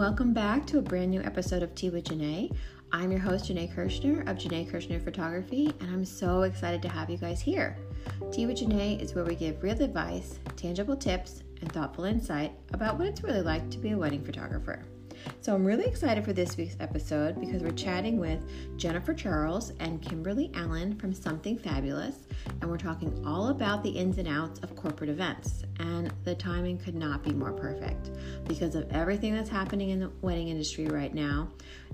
welcome back to a brand new episode of Tea with Janae. I'm your host, Janae Kirshner of Janae Kirshner Photography, and I'm so excited to have you guys here. Tea with Janae is where we give real advice, tangible tips, and thoughtful insight about what it's really like to be a wedding photographer. So I'm really excited for this week's episode because we're chatting with Jennifer Charles and Kimberly Allen from Something Fabulous, and we're talking all about the ins and outs of corporate events. And the timing could not be more perfect because of everything that's happening in the wedding industry right now,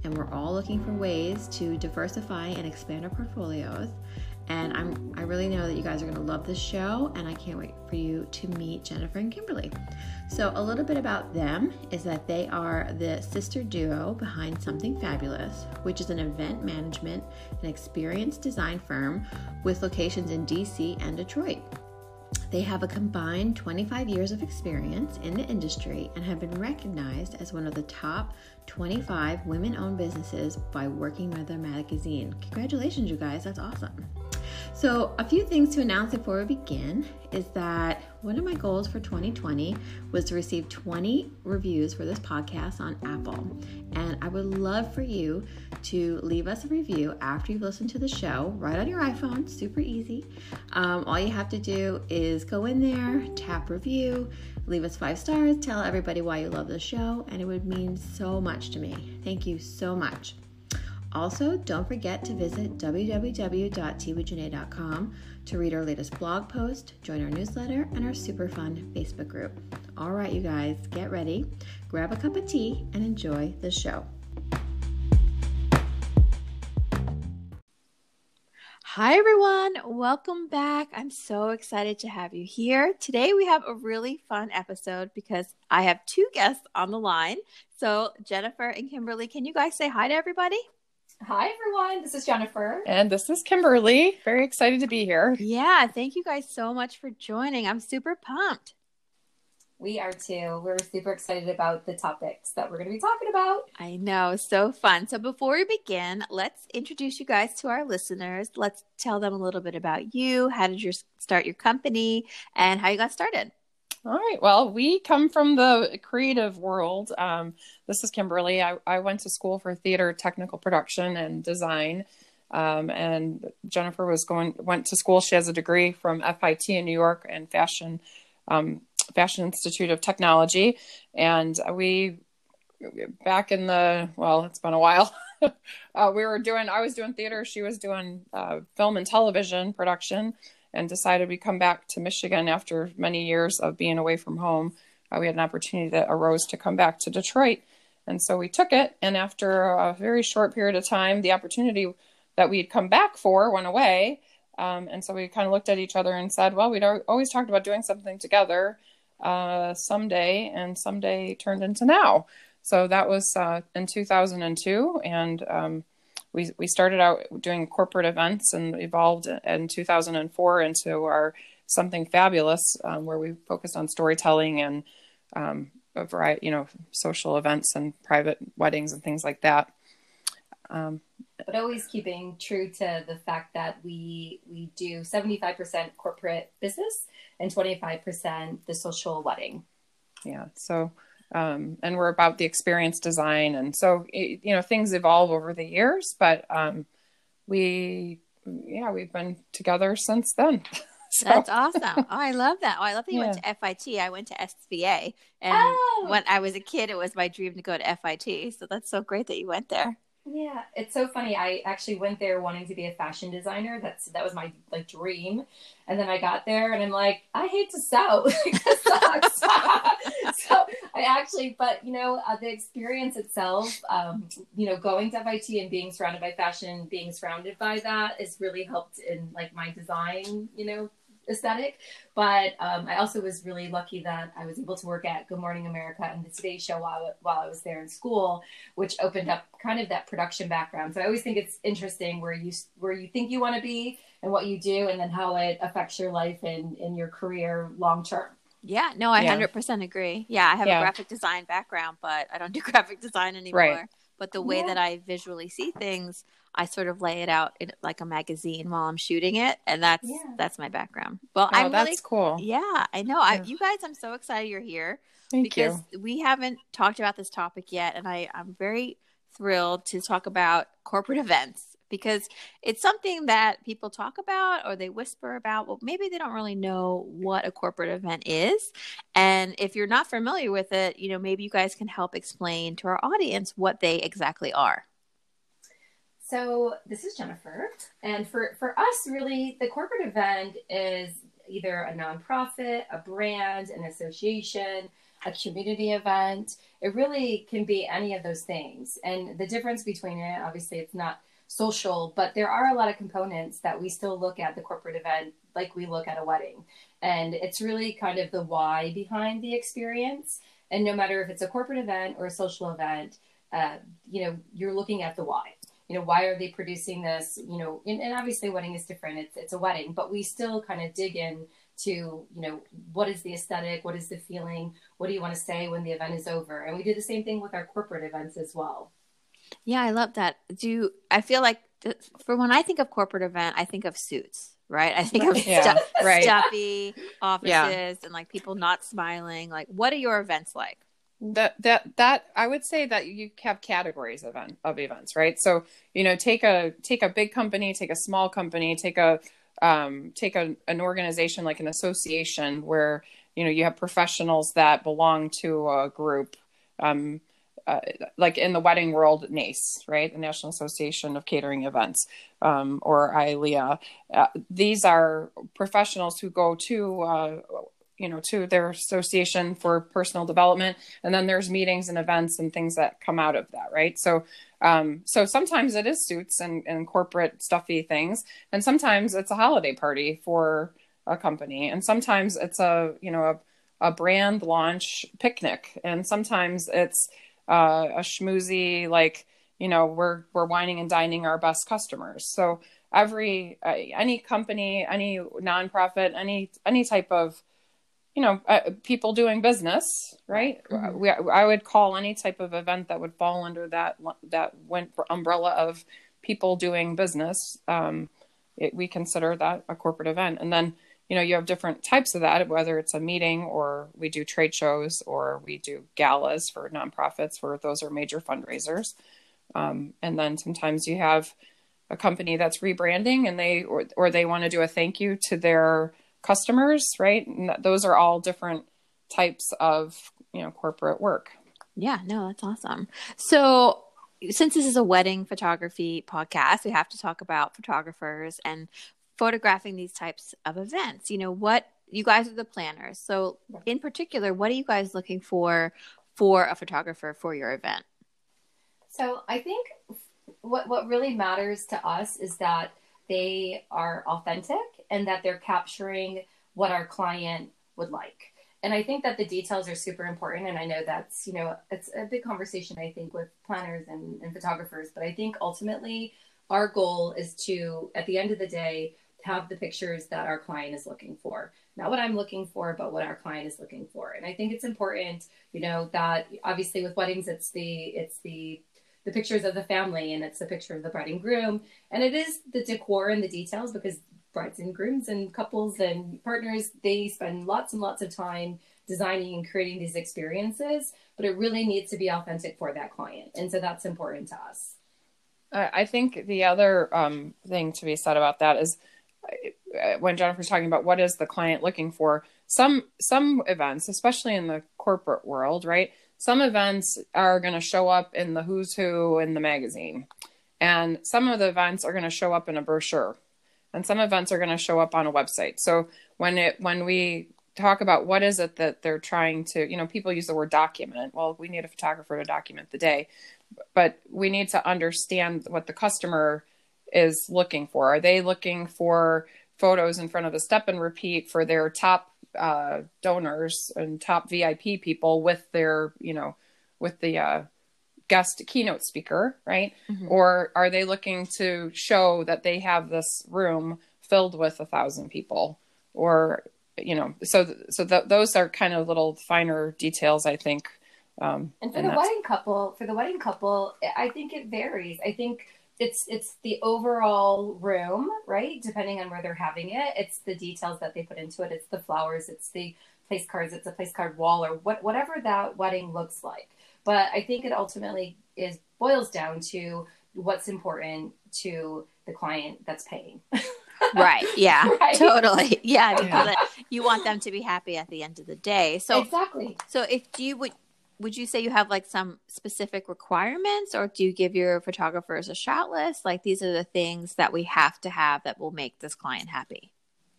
and we're all looking for ways to diversify and expand our portfolios and I'm I really know that you guys are to love this show and I can't wait for you to meet Jennifer and Kimberly. So a little bit about them is that they are the sister duo behind Something Fabulous, which is an event management and experience design firm with locations in DC and Detroit. They have a combined 25 years of experience in the industry and have been recognized as one of the top 25 women owned businesses by Working Mother magazine. Congratulations, you guys, that's awesome. So, a few things to announce before we begin is that one of my goals for 2020 was to receive 20 reviews for this podcast on Apple. And I would love for you to leave us a review after you've listened to the show right on your iPhone, super easy. Um, all you have to do is go in there, tap review, leave us five stars, tell everybody why you love the show, and it would mean so much to me. Thank you so much. Also, don't forget to visit www.teawithjanae.com to read our latest blog post, join our newsletter, and our super fun Facebook group. All right, you guys, get ready, grab a cup of tea, and enjoy the show. Hi, everyone. Welcome back. I'm so excited to have you here. Today, we have a really fun episode because I have two guests on the line. So, Jennifer and Kimberly, can you guys say hi to everybody? Hi, everyone. This is Jennifer. And this is Kimberly. Very excited to be here. Yeah, thank you guys so much for joining. I'm super pumped. We are too. We're super excited about the topics that we're going to be talking about. I know, so fun. So, before we begin, let's introduce you guys to our listeners. Let's tell them a little bit about you. How did you start your company and how you got started? All right. Well, we come from the creative world. Um, this is Kimberly. I, I, went to school for theater technical production and design. Um, and Jennifer was going went to school. She has a degree from FIT in New York and fashion um, Fashion Institute of Technology. And we back in the well, it's been a while. uh, we were doing. I was doing theater. She was doing uh, film and television production and decided we'd come back to Michigan after many years of being away from home. Uh, we had an opportunity that arose to come back to Detroit. And so we took it. And after a very short period of time, the opportunity that we'd come back for went away. Um, and so we kind of looked at each other and said, well, we'd always talked about doing something together uh, someday, and someday turned into now. So that was uh, in 2002. And um, we we started out doing corporate events and evolved in 2004 into our something fabulous um, where we focused on storytelling and um, a variety you know social events and private weddings and things like that. Um, but always keeping true to the fact that we we do 75% corporate business and 25% the social wedding. Yeah so um, and we're about the experience design and so it, you know things evolve over the years but um, we yeah we've been together since then so. That's awesome. Oh, I love that. Oh, I love that you yeah. went to FIT. I went to SVA. And oh. when I was a kid, it was my dream to go to FIT. So that's so great that you went there. Yeah, it's so funny. I actually went there wanting to be a fashion designer. That's that was my like dream. And then I got there and I'm like, I hate to sew. sucks. so I actually, but you know, uh, the experience itself, um, you know, going to FIT and being surrounded by fashion, being surrounded by that has really helped in like my design, you know, aesthetic. But um, I also was really lucky that I was able to work at Good Morning America and the Today Show while, while I was there in school, which opened up kind of that production background. So I always think it's interesting where you where you think you want to be and what you do, and then how it affects your life and, in your career long term. Yeah, no, I hundred percent agree. Yeah, I have yeah. a graphic design background, but I don't do graphic design anymore. Right. But the way yeah. that I visually see things, I sort of lay it out in like a magazine while I'm shooting it, and that's Yeah. that's my background. Well, Oh, I'm that's really cool. yeah, I know. I, you guys, I'm so excited you're here Thank because you. we haven't talked about this topic yet, and I I'm very thrilled to talk about corporate events because it's something that people talk about or they whisper about. Well, maybe they don't really know what a corporate event is, and if you're not familiar with it, you know, maybe you guys can help explain to our audience what they exactly are. So this is Jennifer, and for for us, really, the corporate event is either a nonprofit, a brand, an association, a community event. It really can be any of those things. And the difference between it, obviously, it's not social, but there are a lot of components that we still look at the corporate event like we look at a wedding. And it's really kind of the why behind the experience. And no matter if it's a corporate event or a social event, uh, you know, you're looking at the why you know why are they producing this you know and, and obviously wedding is different it's, it's a wedding but we still kind of dig in to you know what is the aesthetic what is the feeling what do you want to say when the event is over and we do the same thing with our corporate events as well Yeah, I love that. Do I feel like uh, for when I think of corporate event, I think of suits, right? I think of Yeah, stu- right. stuffy offices and like people not smiling. Like, what are your events like? That that that I would say that you have categories of of events, right? So you know, take a take a big company, take a small company, take a um, take a, an organization like an association where you know you have professionals that belong to a group. Um, uh, like in the wedding world, NACE, right, the National Association of Catering Events, um, or ILEA. Uh, these are professionals who go to, uh, you know, to their association for personal development, and then there's meetings and events and things that come out of that, right? So, um, so sometimes it is suits and, and corporate stuffy things, and sometimes it's a holiday party for a company, and sometimes it's a, you know, a, a brand launch picnic, and sometimes it's uh, a schmoozy like you know we're we're wining and dining our best customers. So every uh, any company any nonprofit any any type of you know uh, people doing business right? Mhm. we, i would call any type of event that would fall under that that went umbrella of people doing business um, it, we consider that a corporate event. And then you know you have different types of that whether it's a meeting or we do trade shows or we do galas for nonprofits where those are major fundraisers. Um, and then sometimes you have a company that's rebranding and they or, or they want to do a thank you to their customers right and those are all different types of you know corporate work Yeah, no, that's awesome. So, since this is a wedding photography podcast, we have to talk about photographers and photographing these types of events. You know, what you guys are the planners. So, in particular, what are you guys looking for for a photographer for your event? So I think what what really matters to us is that they are authentic and that they're capturing what our client would like. And I think that the details are super important. And I know that's, you know, it's a big conversation, I think, with planners and, and photographers. But I think ultimately our goal is to, at the end of the day, have the pictures that our client is looking for. Not what I'm looking for, but what our client is looking for. And I think it's important, you know, that obviously with weddings, it's the, it's the, the pictures of the family and it's the picture of the bride and groom and it is the decor and the details because brides and grooms and couples and partners they spend lots and lots of time designing and creating these experiences but it really needs to be authentic for that client and so that's important to us I I think the other um, thing to be said about that is uh, when Jennifer's talking about what is the client looking for. Some some events, especially in the corporate world, right? Some events are going to show up in the who's who in the magazine, and some of the events are going to show up in a brochure, and some events are going to show up on a website. So when it when we talk about what is it that they're trying to, you know, people use the word document. Well, we need a photographer to document the day but we need to understand what the customer is looking for. Are they looking for photos in front of a step and repeat for their top uh, donors and top VIP people with their, you know, with the uh, guest keynote speaker, right? Mhm. Or are they looking to show that they have this room filled with a thousand people, or you know, so so th- those are kind of little finer details, I think. Um, And for the wedding couple, for the wedding couple, I think it varies. I think it's it's the overall room, right? Depending on where they're having it, it's the details that they put into it. It's the flowers, it's the place cards, it's a place card wall, or what whatever that wedding looks like. But I think it ultimately is boils down to what's important to the client that's paying. right. Yeah. Right? Totally. Yeah. Yeah. You want them to be happy at the end of the day. So exactly. so if you would would you say you have like some specific requirements or do you give your photographers a shot list? Like these are the things that we have to have that will make this client happy.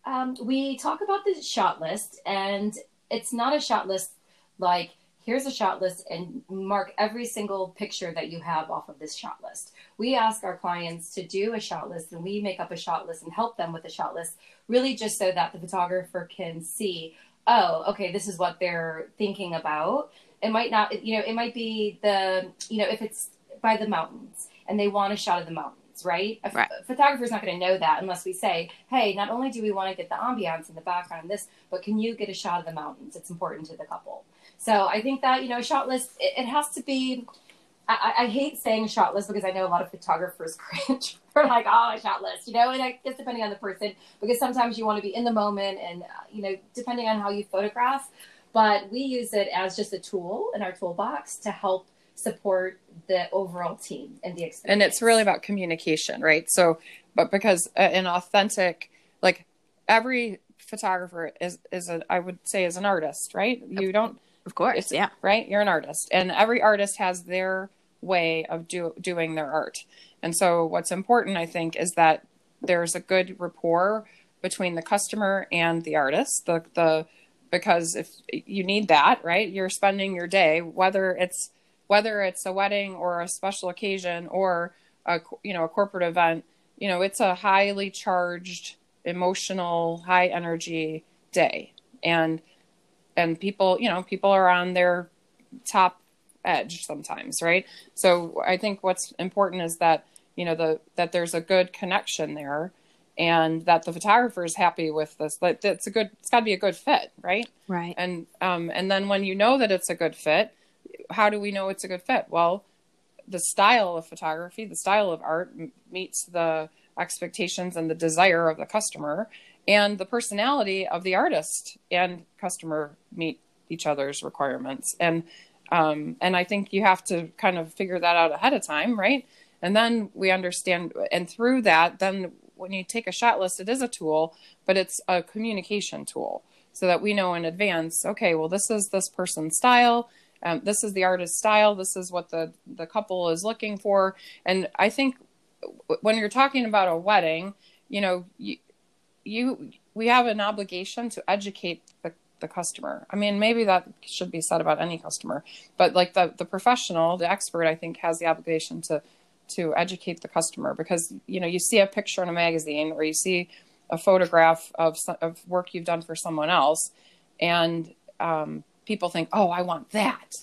Um, we talk about the shot list, and it's not a shot list like here's a shot list and mark every single picture that you have off of this shot list. We ask our clients to do a shot list and we make up a shot list and help them with a shot list, really just so that the photographer can see, oh, okay, this is what they're thinking about. It might not, you know, it might be the, you know, if it's by the mountains and they want a shot of the mountains, right? A, Right. photographer's not going to know that unless we say, hey, not only do we want to get the ambiance in the background and this, but can you get a shot of the mountains? It's important to the couple. So I think that, you know, a shot list, it, it has to be, I, I I hate saying shot list because I know a lot of photographers cringe. They're like, oh, a shot list, you know, and I guess depending on the person, because sometimes you want to be in the moment and, uh, you know, depending on how you photograph. But we use it as just a tool in our toolbox to help support the overall team and the experience. and it's really about communication right so but because uh, an authentic like every photographer is is a i would say is an artist right you don't Of course. Yeah. right you're an artist and every artist has their way of do, doing their art and so what's important i think is that there's a good rapport between the customer and the artist the the because if you need that right you're spending your day whether it's whether it's a wedding or a special occasion or a you know a corporate event you know it's a highly charged emotional high energy day. And and people you know people are on their top edge sometimes right? So i think what's important is that you know the that there's a good connection there and that the photographer is happy with this that it's a good it's got to be a good fit right? Right. and um and then when you know that it's a good fit how do we know it's a good fit? Well the style of photography the style of art m- meets the expectations and the desire of the customer and the personality of the artist and customer meet each other's requirements. And um and i think you have to kind of figure that out ahead of time right? And then we understand and through that then when you take a shot list it is a tool but it's a communication tool so that we know in advance okay well this is this person's style. Um, this is the artist's style. This is what the the couple is looking for. And i think when you're talking about a wedding you know you you we have an obligation to educate the, the customer. I mean maybe that should be said about any customer but like the the professional the expert i think has the obligation to to educate the customer because you know you see a picture in a magazine or you see a photograph of of work you've done for someone else and um, people think oh i want that.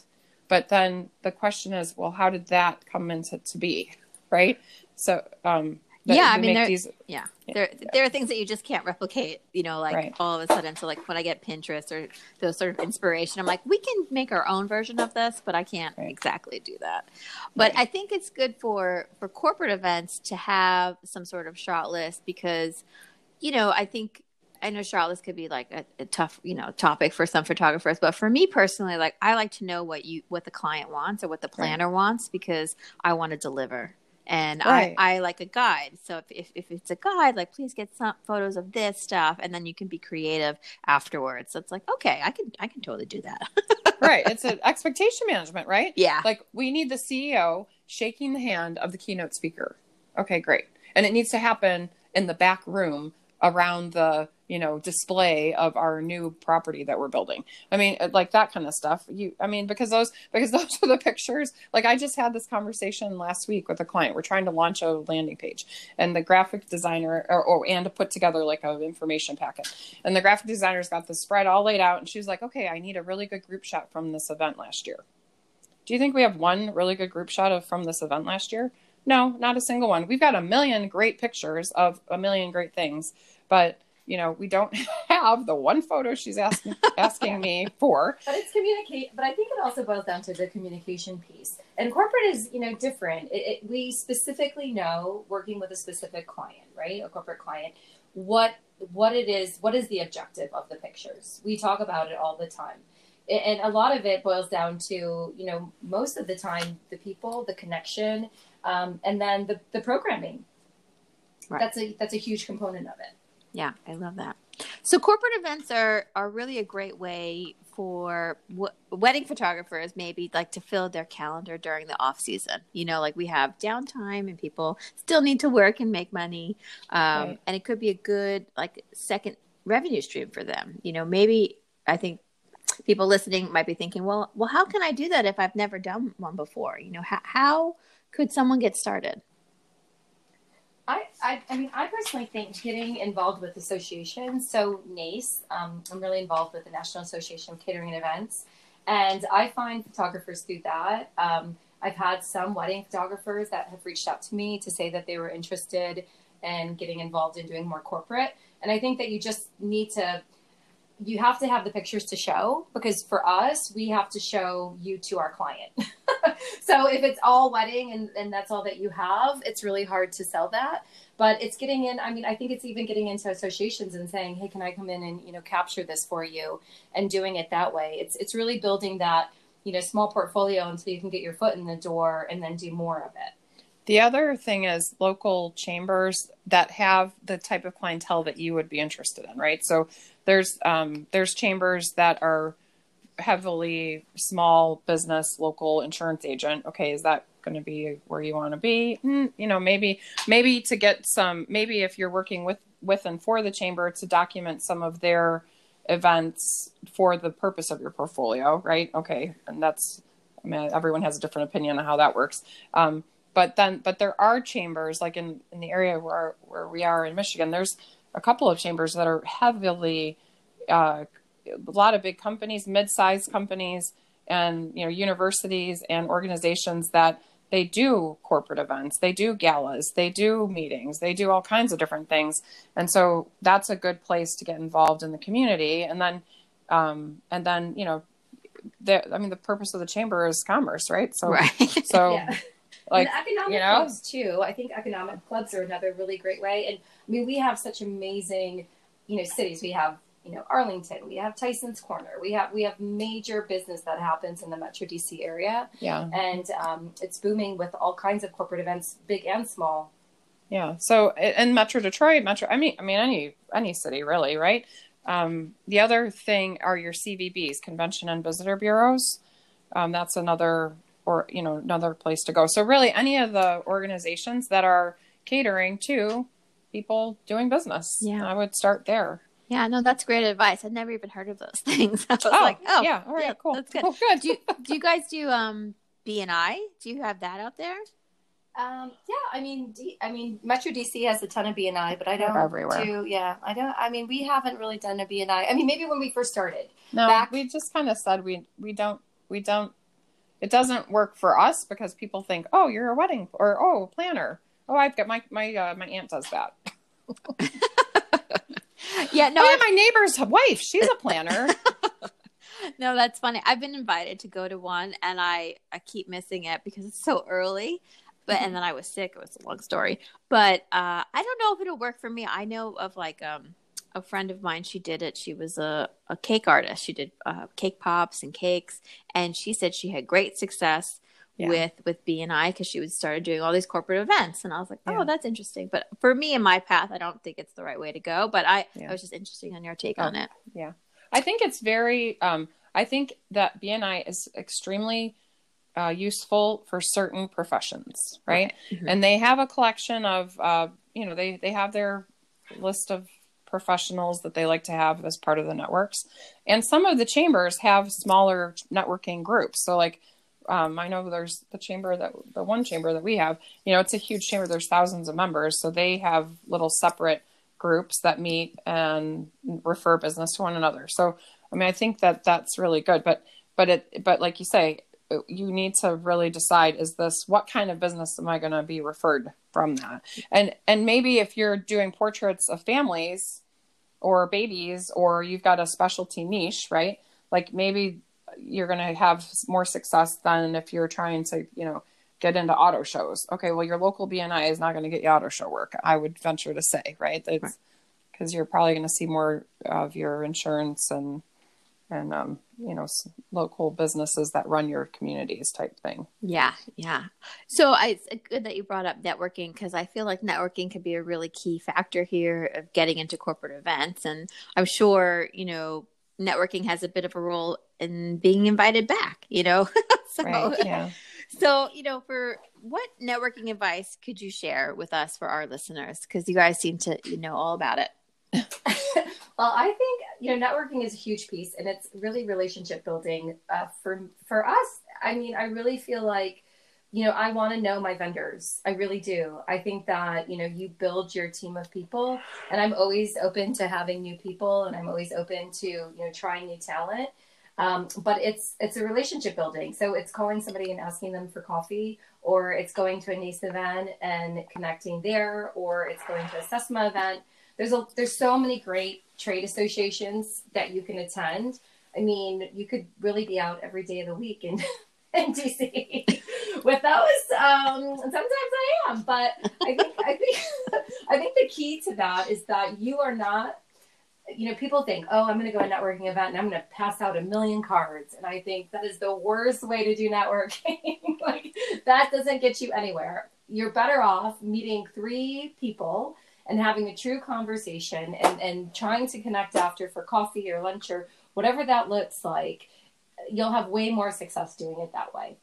But then the question is well how did that come into to be right? So um Yeah, I mean, there- these Yeah. There there are things that you just can't replicate, you know, like Right. all of a sudden. So like when I get Pinterest or those sort of inspiration, I'm like, we can make our own version of this, but I can't Right. exactly do that. But Right. I think it's good for for corporate events to have some sort of shot list because, you know, I think I know shot list could be like a, a tough, you know, topic for some photographers, but for me personally, like I like to know what you what the client wants or what the planner wants because I want to deliver. And Right. I, I like a guide. So if, if, if it's a guide, like please get some photos of this stuff and then you can be creative afterwards. So it's like, okay, I can I can totally do that. right it's an expectation management right yeah. like we need the ceo shaking the hand of the keynote speaker okay great and it needs to happen in the back room around the you know display of our new property that we're building. I mean uh, like that kind of stuff. You i mean because those because those are the pictures. Like i just had this conversation last week with a client. We're trying to launch a landing page and the graphic designer or, or and to put together like an information packet. And the graphic designer's got the spread all laid out and she's like okay i need a really good group shot from this event last year. Do you think we have one really good group shot of from this event last year? No not a single one. We've got a million great pictures of a million great things but you know we don't have the one photo she's asking asking me for But it's communicate. But I think it also boils down to the communication piece. and corporate is you know different it, it, we specifically know working with a specific client right a corporate client what what it is what is the objective of the pictures we talk about it all the time and a lot of it boils down to you know most of the time the people the connection um, and then the, the programming right. that's a that's a huge component of it yeah i love that. So corporate events are are really a great way for w- wedding photographers maybe like to fill their calendar during the off season. You know like we have downtime and people still need to work and make money um, right. and it could be a good like second revenue stream for them. You know maybe i think people listening might be thinking well well how can i do that if i've never done one before? You know how, how could someone get started I, I, mean, I personally think getting involved with associations. So NACE, um, I'm really involved with the National Association of Catering and Events, and I find photographers through that. Um, I've had some wedding photographers that have reached out to me to say that they were interested in getting involved in doing more corporate, and I think that you just need to you have to have the pictures to show because for us we have to show you to our client. So if it's all wedding and, and that's all that you have it's really hard to sell that. But it's getting in i mean i think it's even getting into associations and saying hey can i come in and you know capture this for you? and doing it that way. It's it's really building that you know small portfolio until you can get your foot in the door and then do more of it. The other thing is local chambers that have the type of clientele that you would be interested in, right? So there's um, there's chambers that are heavily small business, local insurance agent. Okay, is that going to be where you want to be? Mm, you know, maybe maybe to get some. Maybe if you're working with with and for the chamber to document some of their events for the purpose of your portfolio, right? Okay, and that's. I mean, everyone has a different opinion on how that works. Um, but then but there are chambers like in in the area where where we are in Michigan there's a couple of chambers that are heavily uh, a lot of big companies mid-sized companies and you know universities and organizations that they do corporate events they do galas they do meetings they do all kinds of different things and so that's a good place to get involved in the community and then um, and then you know the, I mean, the purpose of the chamber is commerce, right? So, right. so yeah. Like and economic you know? clubs too. I think economic clubs are another really great way. And I mean, we have such amazing, you know, cities. We have you know Arlington. We have Tyson's Corner. We have we have major business that happens in the Metro DC area. Yeah, and um, it's booming with all kinds of corporate events, big and small. Yeah. So in Metro Detroit, Metro, I mean, I mean any any city really, right? Um, the other thing are your CVBs, convention and visitor bureaus. Um, that's another or you know another place to go so really any of the organizations that are catering to people doing business yeah i would start there yeah no that's great advice i'd never even heard of those things i was oh, like oh yeah all right yeah, cool that's good, cool, good. do, you, do you guys do um bni do you have that out there um, yeah, I mean, D, I mean, Metro DC has a ton of BNI, but I don't everywhere. do. Yeah, I don't. I mean, we haven't really done a BNI. I mean, maybe when we first started. No, back, we just kind of said we we don't we don't it doesn't work for us because people think, oh, you're a wedding or oh, planner. Oh, I've got my my uh, my aunt does that. yeah, no, oh, yeah, my neighbor's wife, she's a planner. no, that's funny. I've been invited to go to one, and I I keep missing it because it's so early. But and then I was sick. It was a long story. But uh, I don't know if it'll work for me. I know of like um a friend of mine she did it. She was a, a cake artist. She did uh, cake pops and cakes. And she said she had great success yeah. with with bni because she would started doing all these corporate events. And i was like oh yeah. that's interesting. But for me in my path i don't think it's the right way to go. But i yeah. i was just interested on your take oh, on it. Yeah. I think it's very um i think that bni is extremely uh, useful for certain professions right? Mm-hmm. and they have a collection of uh, you know they they have their list of professionals that they like to have as part of the networks. And some of the chambers have smaller networking groups. So like um, I know there's the chamber that the one chamber that we have, you know, it's a huge chamber. There's thousands of members. So they have little separate groups that meet and refer business to one another. So, I mean, I think that that's really good, but, but it, but like you say, you need to really decide is this what kind of business am i going to be referred from that and and maybe if you're doing portraits of families or babies or you've got a specialty niche right like maybe you're going to have more success than if you're trying to, you know, get into auto shows. Okay, well, your local BNI is not going to get you auto show work. I would venture to say, right? Because you're probably going to see more of your insurance and and um, you know local businesses that run your communities type thing. Yeah, yeah. So I, it's good that you brought up networking because I feel like networking can be a really key factor here of getting into corporate events, and I'm sure you know networking has a bit of a role in being invited back. You know, so right, yeah. So you know, for what networking advice could you share with us for our listeners? Because you guys seem to you know all about it. well, I think you know networking is a huge piece, and it's really relationship building uh, for for us. I mean, I really feel like you know I want to know my vendors. I really do. I think that you know you build your team of people, and I'm always open to having new people, and I'm always open to you know trying new talent. Um, but it's it's a relationship building. So it's calling somebody and asking them for coffee, or it's going to a NACE event and connecting there, or it's going to a SESMA event there's a there's so many great trade associations that you can attend. I mean, you could really be out every day of the week in in DC with those. Um, sometimes I am, but I think I think I think the key to that is that you are not. You know, people think, "Oh, I'm going to go to a networking event and I'm going to pass out a million cards," and I think that is the worst way to do networking. like that doesn't get you anywhere. You're better off meeting three people and having a true conversation and, and trying to connect after for coffee or lunch or whatever that looks like, you'll have way more success doing it that way.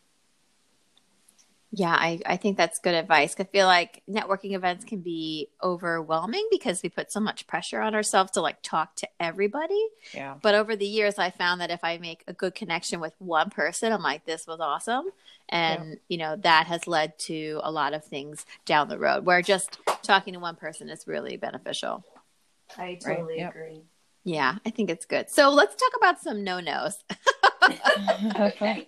Yeah, I, I think that's good advice. I feel like networking events can be overwhelming because we put so much pressure on ourselves to like talk to everybody. Yeah. But over the years, I found that if I make a good connection with one person, I'm like, this was awesome. And, yeah. you know, that has led to a lot of things down the road where just talking to one person is really beneficial. I totally right. yep. agree. Yeah, I think it's good. So let's talk about some no nos.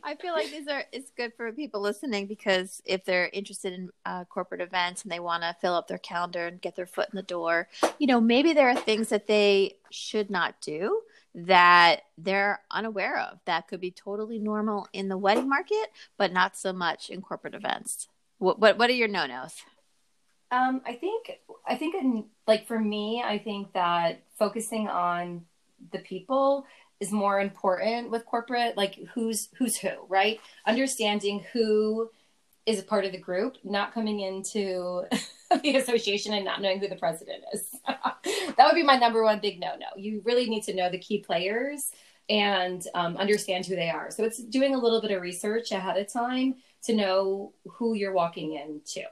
I feel like these are it's good for people listening because if they're interested in uh, corporate events and they want to fill up their calendar and get their foot in the door, you know, maybe there are things that they should not do that they're unaware of that could be totally normal in the wedding market, but not so much in corporate events. What what, what are your no nos? Um, I think I think in, like for me, I think that focusing on the people is more important with corporate like who's who's who right? Understanding who is a part of the group not coming into the association and not knowing who the president is. That would be my number one big no no you really need to know the key players and um, understand who they are. So it's doing a little bit of research ahead of time to know who you're walking into.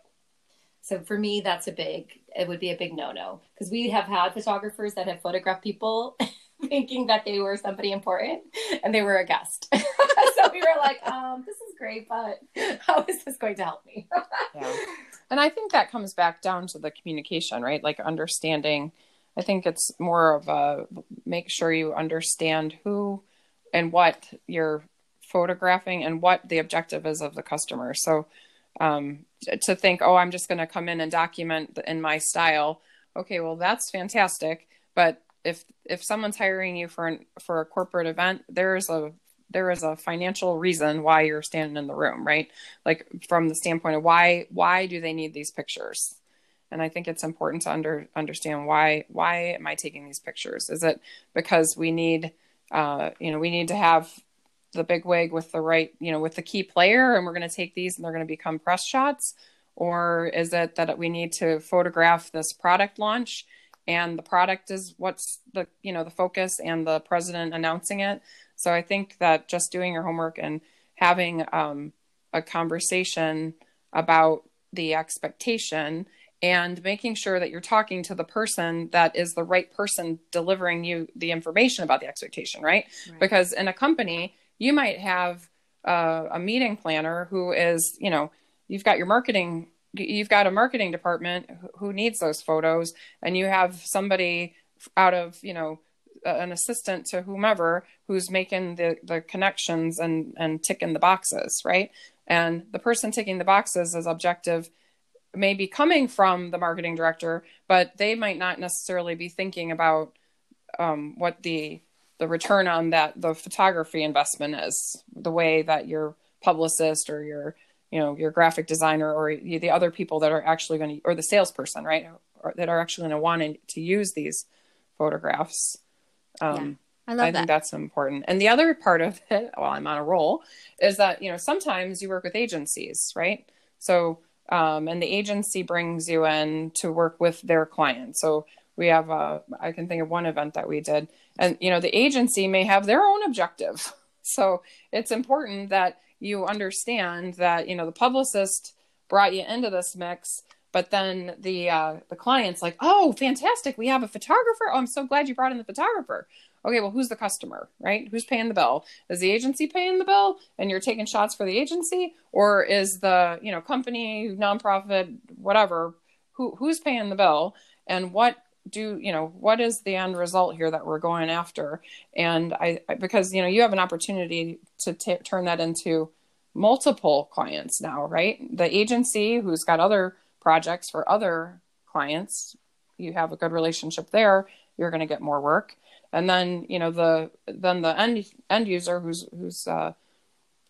So for me that's a big it would be a big no no because we have had photographers that have photographed people thinking that they were somebody important and they were a guest. so we were like, um, this is great, but how is this going to help me? yeah. And I think that comes back down to the communication, right? Like understanding. I think it's more of a make sure you understand who and what you're photographing and what the objective is of the customer. So um, to think, oh, I'm just going to come in and document in my style. Okay, well, that's fantastic. But if if someone's hiring you for an, for a corporate event, there's a there is a financial reason why you're standing in the room, right? Like from the standpoint of why why do they need these pictures? And I think it's important to under understand why why am I taking these pictures? Is it because we need uh, you know we need to have the big wig with the right you know with the key player and we're going to take these and they're going to become press shots or is it that we need to photograph this product launch and the product is what's the you know the focus and the president announcing it so i think that just doing your homework and having um, a conversation about the expectation and making sure that you're talking to the person that is the right person delivering you the information about the expectation right, right. because in a company you might have uh, a meeting planner who is you know you've got your marketing you've got a marketing department who needs those photos and you have somebody out of you know an assistant to whomever who's making the the connections and and ticking the boxes right? And the person ticking the boxes is objective may be coming from the marketing director but they might not necessarily be thinking about um, what the the return on that the photography investment is the way that your publicist or your you know your graphic designer or the other people that are actually going to or the salesperson right or, that are actually going to want to use these photographs um, I love I that. think that's important. And the other part of it, while I'm on a roll, is that you know sometimes you work with agencies, right? So, um, and the agency brings you in to work with their client. So we have, a, I can think of one event that we did, and you know the agency may have their own objective. So it's important that you understand that you know the publicist brought you into this mix but then the uh, the client's like, "Oh, fantastic! We have a photographer. Oh, I'm so glad you brought in the photographer." Okay, well, who's the customer, right? Who's paying the bill? Is the agency paying the bill, and you're taking shots for the agency, or is the you know company, nonprofit, whatever, who who's paying the bill, and what do you know what is the end result here that we're going after? And I, I because you know you have an opportunity to t- turn that into multiple clients now, right? The agency who's got other projects for other clients you have a good relationship there you're going to get more work and then you know the then the end end user who's who's uh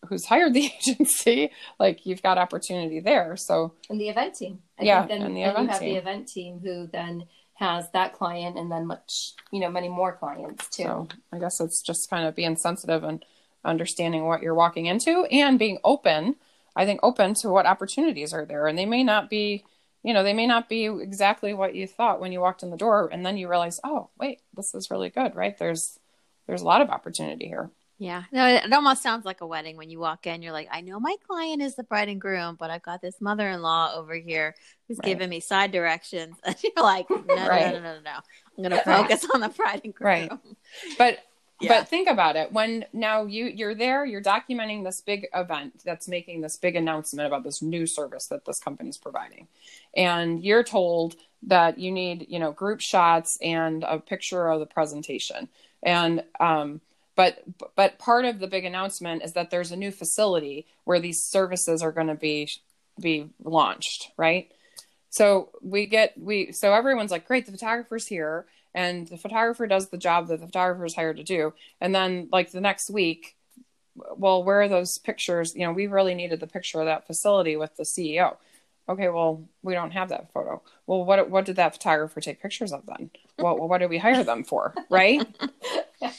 who's hired the agency like you've got opportunity there so and the event team I Yeah, think then, and the then event you have team. the event team who then has that client and then much you know many more clients too. So i guess it's just kind of being sensitive and understanding what you're walking into and being open i think open to what opportunities are there. And they may not be you know they may not be exactly what you thought when you walked in the door and then you realize oh wait this is really good right? There's there's a lot of opportunity here Yeah. No, it, almost sounds like a wedding when you walk in. You're like, I know my client is the bride and groom, but I've got this mother in law over here who's Right. giving me side directions. And you're like, no, no, Right. no, no, no, no. I'm going to focus on the bride and groom. Right. but Yeah. but think about it when now you you're there you're documenting this big event that's making this big announcement about this new service that this company's providing and you're told that you need you know group shots and a picture of the presentation and um but but part of the big announcement is that there's a new facility where these services are going to be be launched right? So we get we so everyone's like great the photographer's here and the photographer does the job that the photographer is hired to do. And then like the next week well where are those pictures? You know we really needed the picture of that facility with the ceo okay well we don't have that photo. Well what what did that photographer take pictures of then? Well, what did we hire them for right?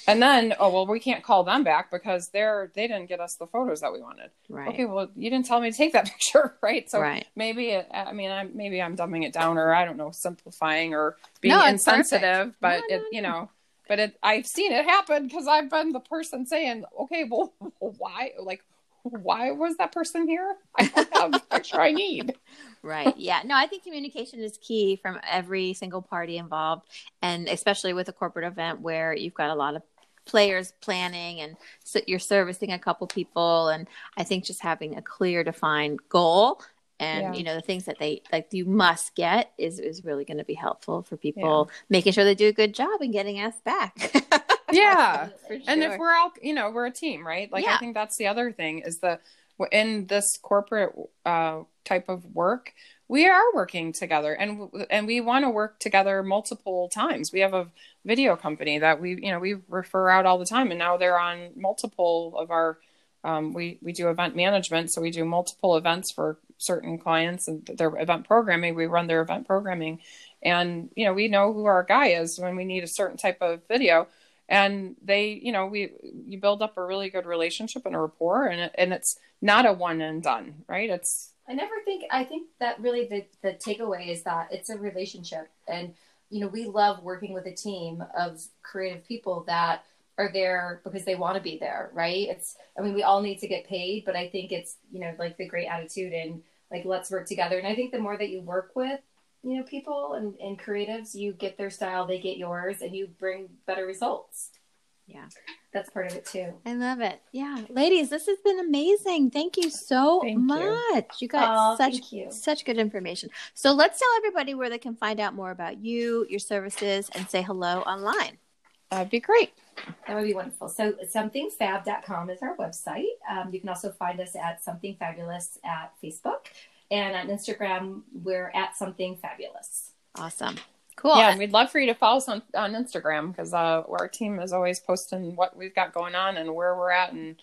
And then oh well we can't call them back because they're they didn't get us the photos that we wanted. Right. okay well you didn't tell me to take that picture right? So Right. maybe it, i mean I, maybe i'm dumbing it down or i don't know simplifying or being No, insensitive but No, it you know but it i've seen it happen because i've been the person saying okay well why? Like why was that person here i don't have the picture i need Right. Yeah. No, I think communication is key from every single party involved, and especially with a corporate event where you've got a lot of players planning and so you're servicing a couple people and i think just having a clear defined goal and Yeah. you know the things that they like you must get is is really going to be helpful for people making sure they do a good job and getting us back yeah. For and if we're all you know we're a team right? Like Yeah. i think that's the other thing is that in this corporate uh, type of work we are working together and and we want to work together multiple times. We have a video company that we you know we refer out all the time and now they're on multiple of our um, we we do event management so we do multiple events for certain clients and their event programming we run their event programming. And you know we know who our guy is when we need a certain type of video and they you know we you build up a really good relationship and a rapport and it, and it's not a one and done right? It's I never think I think that really the the takeaway is that it's a relationship. And you know we love working with a team of creative people that are there because they want to be there right? It's I mean we all need to get paid but I think it's you know like the great attitude and like let's work together. And I think the more that you work with you know people and, and creatives you get their style they get yours and you bring better results Yeah. that's part of it too I love it. Yeah, ladies, this has been amazing. Thank you so Thank much. You, got Aw, such thank you. such good information. So let's tell everybody where they can find out more about you, your services, and say hello online. that'd be great That would be wonderful. So somethingfab.com is our website. Um, you can also find us at Something Fabulous at Facebook. And on Instagram, we're at Something Fabulous. Awesome. Cool. Yeah, and we'd love for you to follow us on, on Instagram because uh, our team is always posting what we've got going on and where we're at, and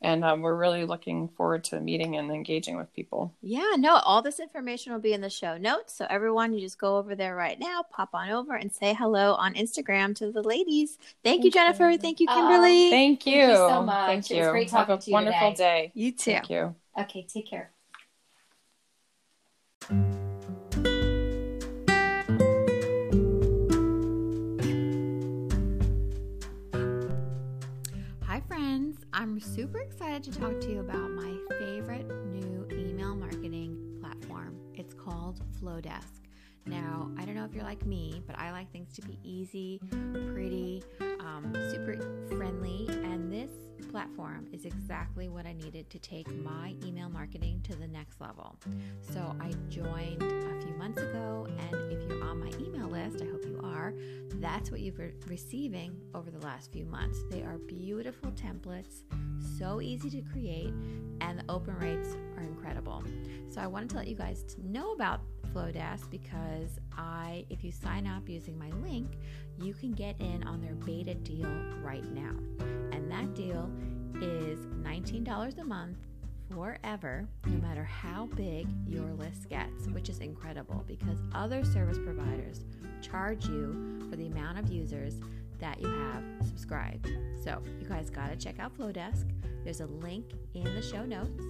and um, we're really looking forward to meeting and engaging with people. Yeah, no, all this information will be in the show notes. So everyone, you just go over there right now, pop on over and say hello on Instagram to the ladies. Thank, you, Jennifer. you. Thank you, Oh, Kimberly. Thank you. Thank you so much. Thank It was you. great Have a to you wonderful today. day. you too. Thank you. Okay, take care. Hi, friends. I'm super excited to talk to you about my favorite new email marketing platform. It's called Flodesk. Now, I don't know if you're like me, but I like things to be easy, pretty, um, super friendly, and this platform is exactly what I needed to take my email marketing to the next level. So, I joined a few months ago, and if you're on my email list, I hope you are, that's what you've been receiving over the last few months. They are beautiful templates, so easy to create, and the open rates are incredible. So I wanted to let you guys know about Flodesk because I, if you sign up using my link, you can get in on their beta deal right now. That deal is $19 a month forever, no matter how big your list gets, which is incredible because other service providers charge you for the amount of users that you have subscribed. So, you guys got to check out Flodesk. There's a link in the show notes,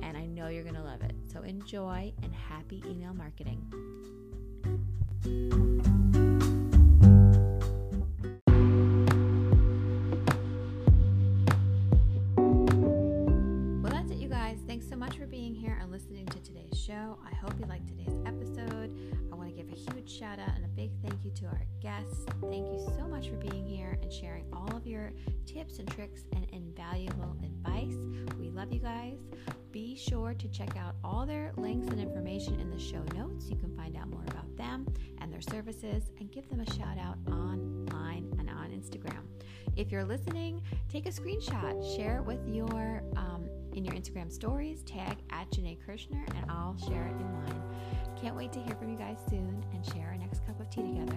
and I know you're going to love it. So, enjoy and happy email marketing. Tips and tricks and invaluable advice. We love you guys. Be sure to check out all their links and information in the show notes. You can find out more about them and their services and give them a shout out online and on Instagram. If you're listening, take a screenshot, share it with your um, in your Instagram stories, tag at Janae Kirshner, and I'll share it in mine. Can't wait to hear from you guys soon and share our next cup of tea together.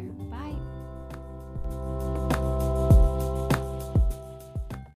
Bye.